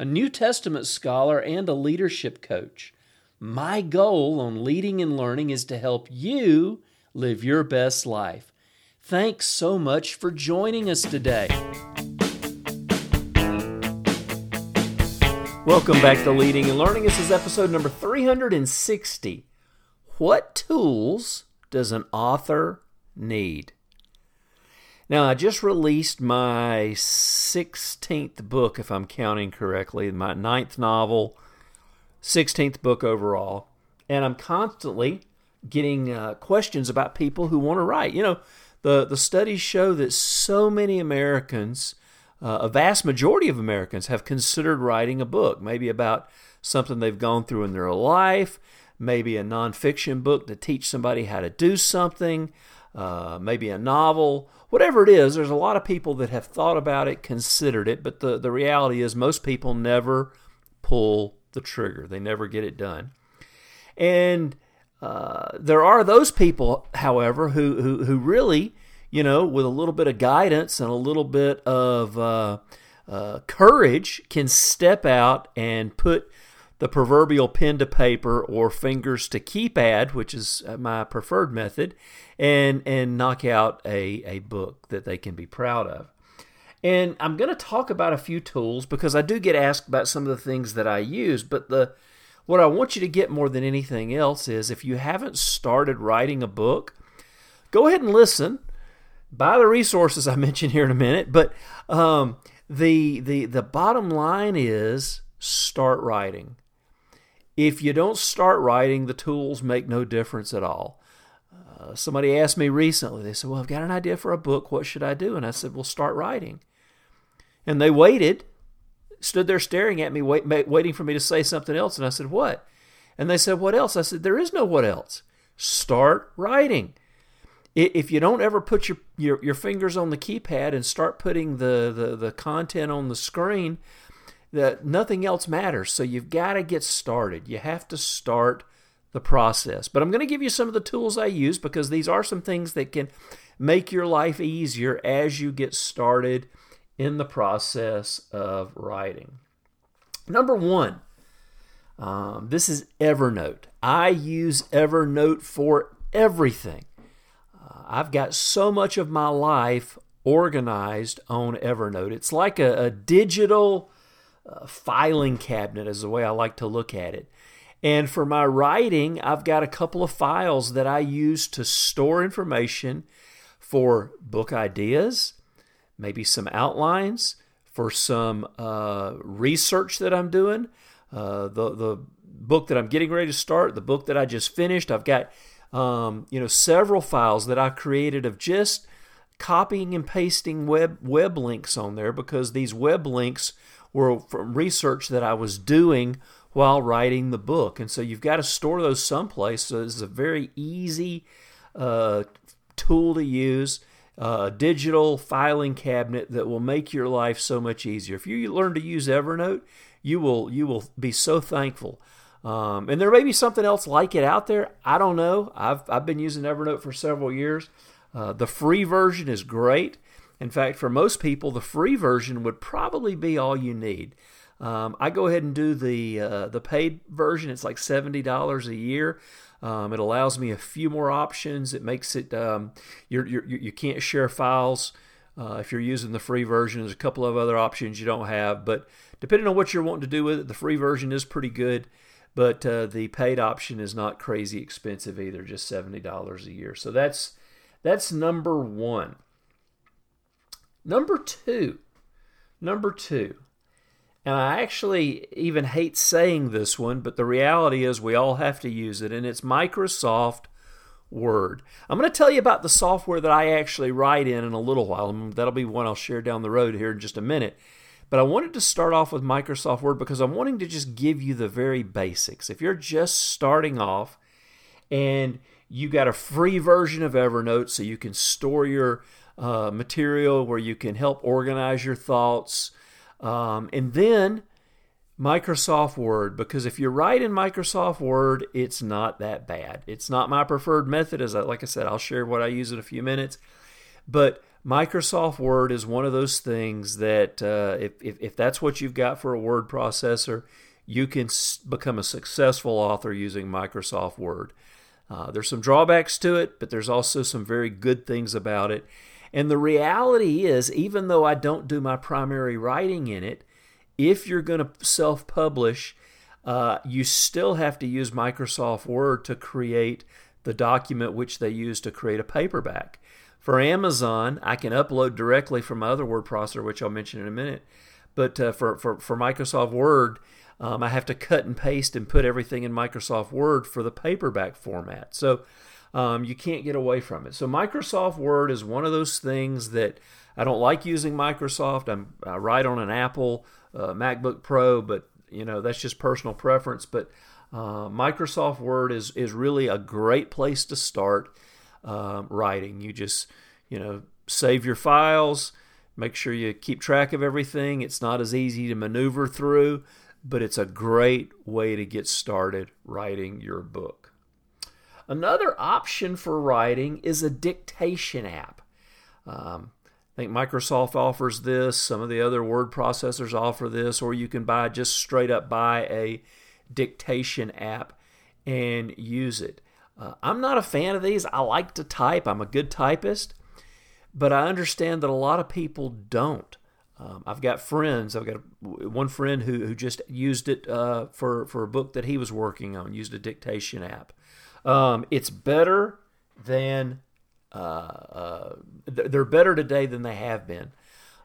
a New Testament scholar, and a leadership coach. My goal on leading and learning is to help you live your best life. Thanks so much for joining us today. Welcome back to Leading and Learning. This is episode number 360. What tools does an author need? Now, I just released my 16th book, if I'm counting correctly, my ninth novel, 16th book overall. And I'm constantly getting uh, questions about people who want to write. You know, the, the studies show that so many Americans, uh, a vast majority of Americans, have considered writing a book, maybe about something they've gone through in their life, maybe a nonfiction book to teach somebody how to do something, uh, maybe a novel, whatever it is. There's a lot of people that have thought about it, considered it, but the, the reality is most people never pull the trigger, they never get it done. And uh, there are those people, however, who, who, who really, you know, with a little bit of guidance and a little bit of uh, uh, courage, can step out and put the proverbial pen to paper or fingers to keypad, which is uh, my preferred method, and and knock out a, a book that they can be proud of. And I'm going to talk about a few tools because I do get asked about some of the things that I use, but the what I want you to get more than anything else is if you haven't started writing a book, go ahead and listen. Buy the resources I mentioned here in a minute, but um, the the the bottom line is start writing. If you don't start writing, the tools make no difference at all. Uh, somebody asked me recently, they said, Well, I've got an idea for a book. What should I do? And I said, Well, start writing. And they waited, stood there staring at me, wait, waiting for me to say something else. And I said, What? And they said, What else? I said, There is no what else. Start writing. If you don't ever put your, your, your fingers on the keypad and start putting the, the, the content on the screen, that nothing else matters. So you've got to get started. You have to start the process. But I'm going to give you some of the tools I use because these are some things that can make your life easier as you get started in the process of writing. Number one, um, this is Evernote. I use Evernote for everything. Uh, I've got so much of my life organized on Evernote. It's like a, a digital uh, filing cabinet, is the way I like to look at it. And for my writing, I've got a couple of files that I use to store information for book ideas, maybe some outlines, for some uh, research that I'm doing. Uh, the the book that I'm getting ready to start, the book that I just finished, I've got um, you know several files that I created of just copying and pasting web web links on there because these web links were from research that I was doing while writing the book. And so you've got to store those someplace. So is a very easy uh, tool to use, uh, digital filing cabinet that will make your life so much easier. If you learn to use Evernote, you will you will be so thankful. Um, and there may be something else like it out there. I don't know. I've I've been using Evernote for several years. Uh, the free version is great. In fact, for most people, the free version would probably be all you need. Um, I go ahead and do the uh, the paid version. It's like seventy dollars a year. Um, it allows me a few more options. It makes it um, you're, you're, you can't share files uh, if you're using the free version. There's a couple of other options you don't have, but depending on what you're wanting to do with it, the free version is pretty good. But uh, the paid option is not crazy expensive either, just seventy dollars a year. So that's that's number one. Number two, number two, and I actually even hate saying this one, but the reality is we all have to use it, and it's Microsoft Word. I'm going to tell you about the software that I actually write in in a little while. That'll be one I'll share down the road here in just a minute. But I wanted to start off with Microsoft Word because I'm wanting to just give you the very basics. If you're just starting off and you got a free version of Evernote so you can store your uh, material where you can help organize your thoughts. Um, and then Microsoft Word, because if you write in Microsoft Word, it's not that bad. It's not my preferred method, as I, like I said, I'll share what I use in a few minutes. But Microsoft Word is one of those things that uh, if, if, if that's what you've got for a word processor, you can become a successful author using Microsoft Word. Uh, there's some drawbacks to it, but there's also some very good things about it. And the reality is, even though I don't do my primary writing in it, if you're going to self publish, uh, you still have to use Microsoft Word to create the document which they use to create a paperback. For Amazon, I can upload directly from my other word processor, which I'll mention in a minute. But uh, for, for, for Microsoft Word, um, I have to cut and paste and put everything in Microsoft Word for the paperback format. So um, you can't get away from it. So Microsoft Word is one of those things that I don't like using Microsoft. I'm, I write on an Apple uh, MacBook Pro, but you know that's just personal preference. But uh, Microsoft Word is is really a great place to start um, writing. You just you know save your files, make sure you keep track of everything. It's not as easy to maneuver through, but it's a great way to get started writing your book. Another option for writing is a dictation app. Um, I think Microsoft offers this. Some of the other word processors offer this, or you can buy just straight up buy a dictation app and use it. Uh, I'm not a fan of these. I like to type. I'm a good typist, but I understand that a lot of people don't. Um, I've got friends. I've got one friend who, who just used it uh, for for a book that he was working on. Used a dictation app. Um, it's better than uh, uh, they're better today than they have been.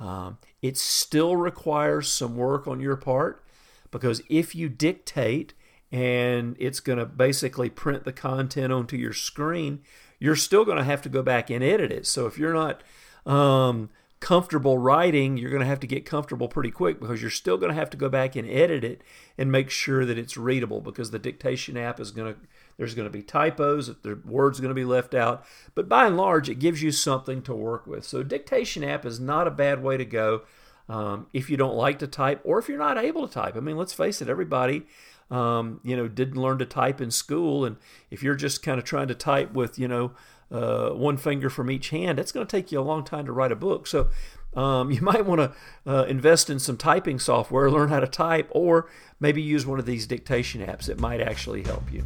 Um, it still requires some work on your part because if you dictate and it's going to basically print the content onto your screen, you're still going to have to go back and edit it. So if you're not um, comfortable writing, you're going to have to get comfortable pretty quick because you're still going to have to go back and edit it and make sure that it's readable because the dictation app is going to there's going to be typos, the words going to be left out, but by and large, it gives you something to work with. So, dictation app is not a bad way to go um, if you don't like to type or if you're not able to type. I mean, let's face it, everybody. Um, you know, didn't learn to type in school, and if you're just kind of trying to type with, you know, uh, one finger from each hand, it's going to take you a long time to write a book. So, um, you might want to uh, invest in some typing software, learn how to type, or maybe use one of these dictation apps. It might actually help you.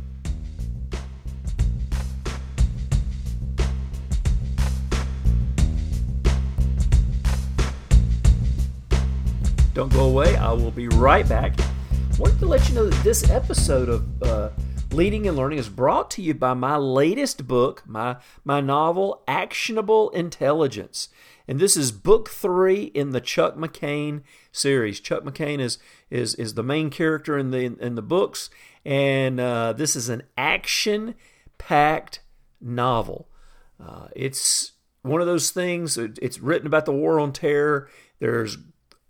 Don't go away. I will be right back. Wanted to let you know that this episode of uh, Leading and Learning is brought to you by my latest book, my my novel Actionable Intelligence. And this is book three in the Chuck McCain series. Chuck McCain is is is the main character in the in the books, and uh, this is an action packed novel. Uh, it's one of those things. It's written about the war on terror. There's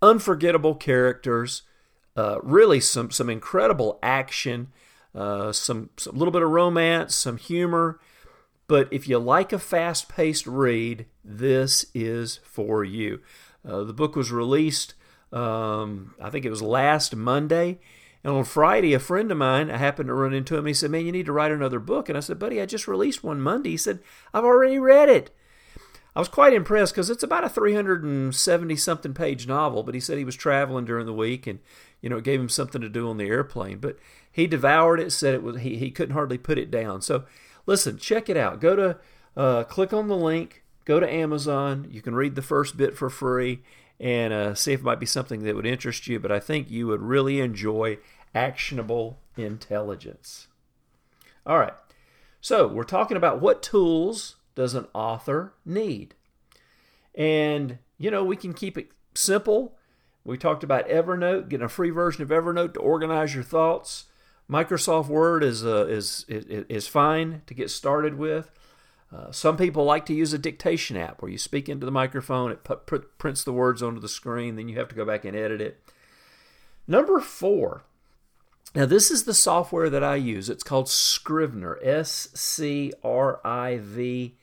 unforgettable characters, uh, really some some incredible action, uh, some, some little bit of romance, some humor. But if you like a fast-paced read, this is for you. Uh, the book was released, um, I think it was last Monday, and on Friday, a friend of mine, I happened to run into him. He said, "Man, you need to write another book." And I said, "Buddy, I just released one Monday." He said, "I've already read it." I was quite impressed because it's about a 370 something page novel, but he said he was traveling during the week and you know it gave him something to do on the airplane. But he devoured it, said it was he, he couldn't hardly put it down. So listen, check it out. Go to uh, click on the link, go to Amazon. You can read the first bit for free and uh, see if it might be something that would interest you. But I think you would really enjoy actionable intelligence. All right. So we're talking about what tools does an author need? And, you know, we can keep it simple. We talked about Evernote, getting a free version of Evernote to organize your thoughts. Microsoft Word is, uh, is, is, is fine to get started with. Uh, some people like to use a dictation app where you speak into the microphone, it p- prints the words onto the screen, then you have to go back and edit it. Number four. Now, this is the software that I use. It's called Scrivener, S C R I V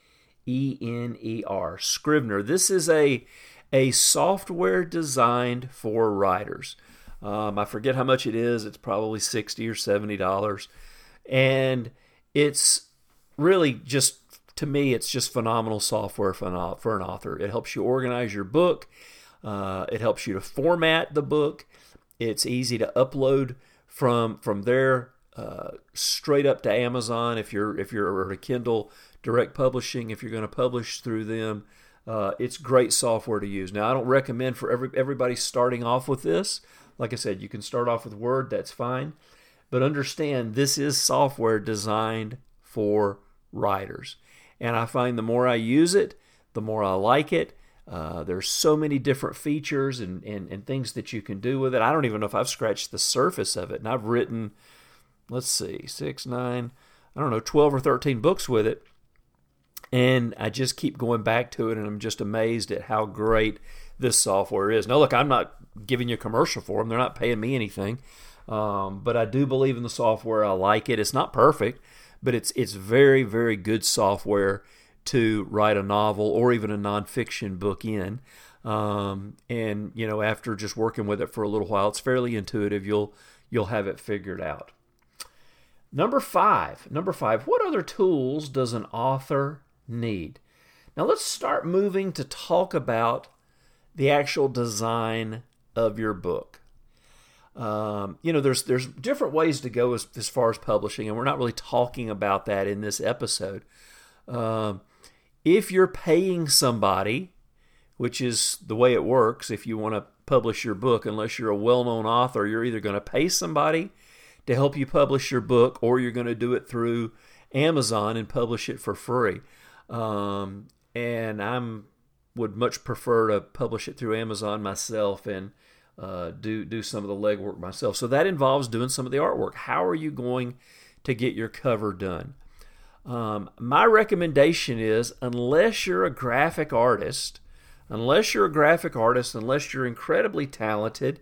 E N E R. Scrivener. This is a, a software designed for writers. Um, I forget how much it is. It's probably 60 or $70. And it's really just to me, it's just phenomenal software for an, for an author. It helps you organize your book. Uh, it helps you to format the book. It's easy to upload from from there uh, straight up to Amazon if you're if you're a Kindle Direct Publishing. If you're going to publish through them, uh, it's great software to use. Now, I don't recommend for every everybody starting off with this. Like I said, you can start off with Word. That's fine, but understand this is software designed for writers. And I find the more I use it, the more I like it. Uh, there's so many different features and, and, and things that you can do with it. I don't even know if I've scratched the surface of it. And I've written, let's see, six, nine, I don't know, 12 or 13 books with it. And I just keep going back to it, and I'm just amazed at how great this software is. Now, look, I'm not giving you a commercial for them, they're not paying me anything. Um, but I do believe in the software. I like it. It's not perfect but it's it's very very good software to write a novel or even a nonfiction book in. Um, and you know, after just working with it for a little while, it's fairly intuitive. You'll you'll have it figured out. Number five. Number five. What other tools does an author need? Now let's start moving to talk about the actual design of your book. Um, you know, there's there's different ways to go as, as far as publishing, and we're not really talking about that in this episode. Um, if you're paying somebody, which is the way it works, if you want to publish your book, unless you're a well-known author, you're either going to pay somebody to help you publish your book, or you're going to do it through Amazon and publish it for free. Um, and I'm would much prefer to publish it through Amazon myself and uh, do do some of the legwork myself. So that involves doing some of the artwork. How are you going to get your cover done? Um, my recommendation is unless you're a graphic artist, unless you're a graphic artist, unless you're incredibly talented,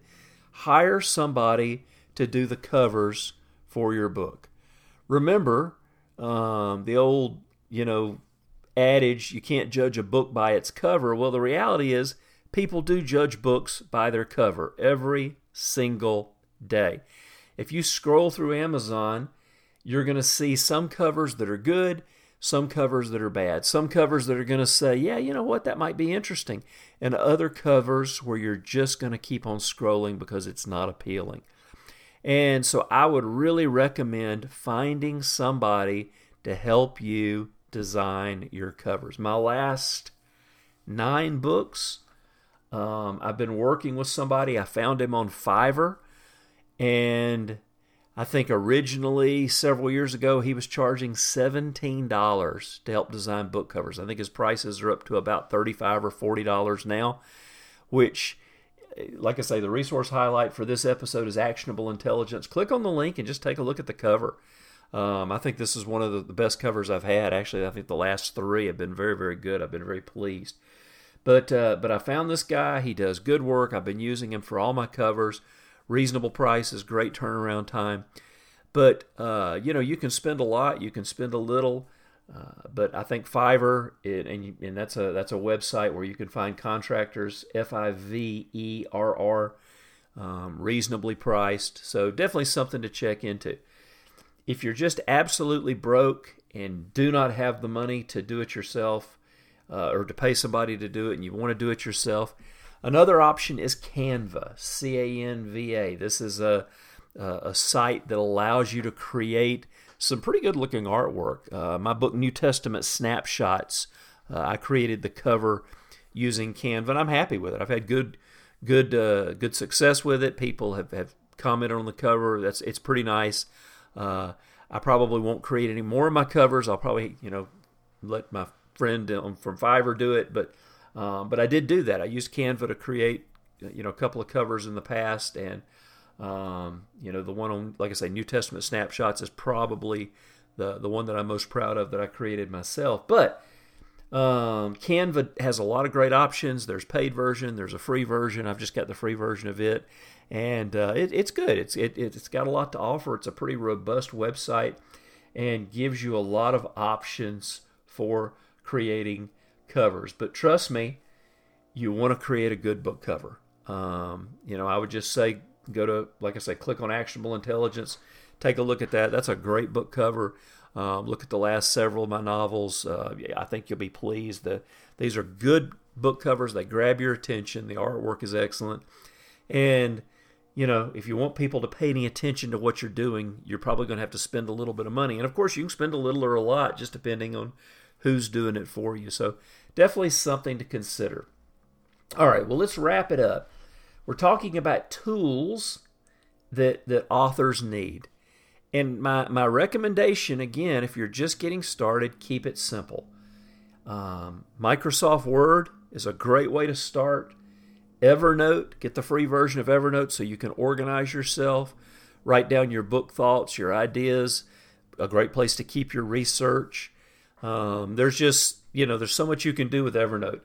hire somebody to do the covers for your book. Remember um, the old, you know, adage, you can't judge a book by its cover. Well, the reality is people do judge books by their cover every single day. If you scroll through Amazon, you're going to see some covers that are good, some covers that are bad, some covers that are going to say, yeah, you know what, that might be interesting, and other covers where you're just going to keep on scrolling because it's not appealing. And so I would really recommend finding somebody to help you design your covers. My last nine books um, I've been working with somebody. I found him on Fiverr, and I think originally several years ago he was charging seventeen dollars to help design book covers. I think his prices are up to about 35 or forty dollars now, which like I say, the resource highlight for this episode is actionable intelligence. Click on the link and just take a look at the cover. Um, I think this is one of the, the, best covers I've had. Actually, I think the last three have been very, very good. I've been very pleased. But uh, but I found this guy. He does good work. I've been using him for all my covers. Reasonable prices, great turnaround time. But uh, you know, you can spend a lot. You can spend a little. Uh, but I think Fiverr, it, and and that's a that's a website where you can find contractors. F I V E R R, um, reasonably priced. So definitely something to check into. If you're just absolutely broke and do not have the money to do it yourself, uh, or to pay somebody to do it and you want to do it yourself. Another option is Canva, C A N V A. This is a, a site that allows you to create some pretty good looking artwork. Uh, my book, New Testament Snapshots, uh, I created the cover using Canva, and I'm happy with it. I've had good, good, uh, good success with it. People have, have commented on the cover. That's it's pretty nice. Uh, I probably won't create any more of my covers. I'll probably, you know, let my friend from Fiverr do it, but um, but I did do that. I used Canva to create you know a couple of covers in the past, and um, you know the one on like I say New Testament snapshots is probably the the one that I'm most proud of that I created myself. But um, Canva has a lot of great options. There's paid version, there's a free version. I've just got the free version of it, and uh, it, it's good. It's it, it's got a lot to offer. It's a pretty robust website and gives you a lot of options for creating covers. But trust me, you want to create a good book cover. Um, you know, I would just say go to, like I say, click on Actionable Intelligence, take a look at that. That's a great book cover. Um, look at the last several of my novels. Uh, I think you'll be pleased. The, these are good book covers. They grab your attention. The artwork is excellent. And, you know, if you want people to pay any attention to what you're doing, you're probably going to have to spend a little bit of money. And of course, you can spend a little or a lot just depending on who's doing it for you. So, definitely something to consider. All right, well, let's wrap it up. We're talking about tools that, that authors need. And my, my recommendation, again, if you're just getting started, keep it simple. Um, Microsoft Word is a great way to start. Evernote, get the free version of Evernote so you can organize yourself, write down your book thoughts, your ideas, a great place to keep your research. Um, there's just, you know, there's so much you can do with Evernote.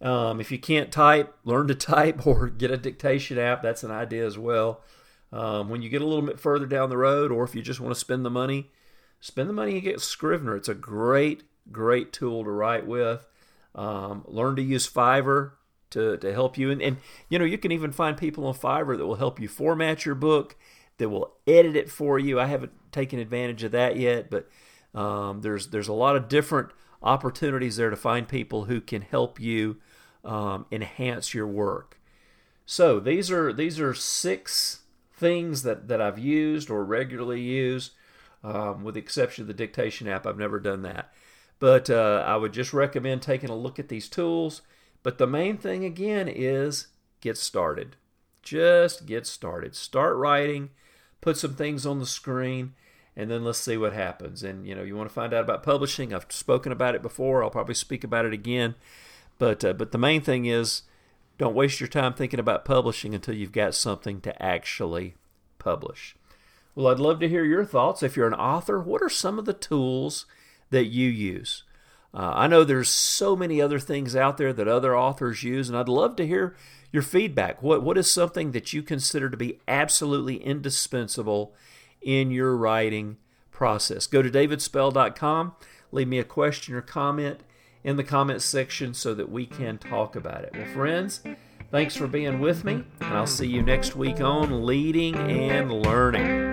Um, if you can't type, learn to type or get a dictation app. That's an idea as well. Um, when you get a little bit further down the road, or if you just want to spend the money, spend the money and get Scrivener. It's a great, great tool to write with. Um, learn to use Fiverr to, to help you. And, and, you know, you can even find people on Fiverr that will help you format your book, that will edit it for you. I haven't taken advantage of that yet, but um, there's there's a lot of different opportunities there to find people who can help you um, enhance your work. So these are these are six things that, that I've used or regularly use, um, with the exception of the dictation app. I've never done that. But uh, I would just recommend taking a look at these tools. But the main thing, again, is get started. Just get started. Start writing, put some things on the screen, and then let's see what happens. And you know, you want to find out about publishing. I've spoken about it before. I'll probably speak about it again. But uh, but the main thing is don't waste your time thinking about publishing until you've got something to actually publish. Well, I'd love to hear your thoughts. If you're an author, what are some of the tools that you use? Uh, I know there's so many other things out there that other authors use, and I'd love to hear your feedback. What what is something that you consider to be absolutely indispensable in your writing process? Go to davidspell.com, leave me a question or comment, in the comments section so that we can talk about it. Well, friends, thanks for being with me, and I'll see you next week on Leading and Learning.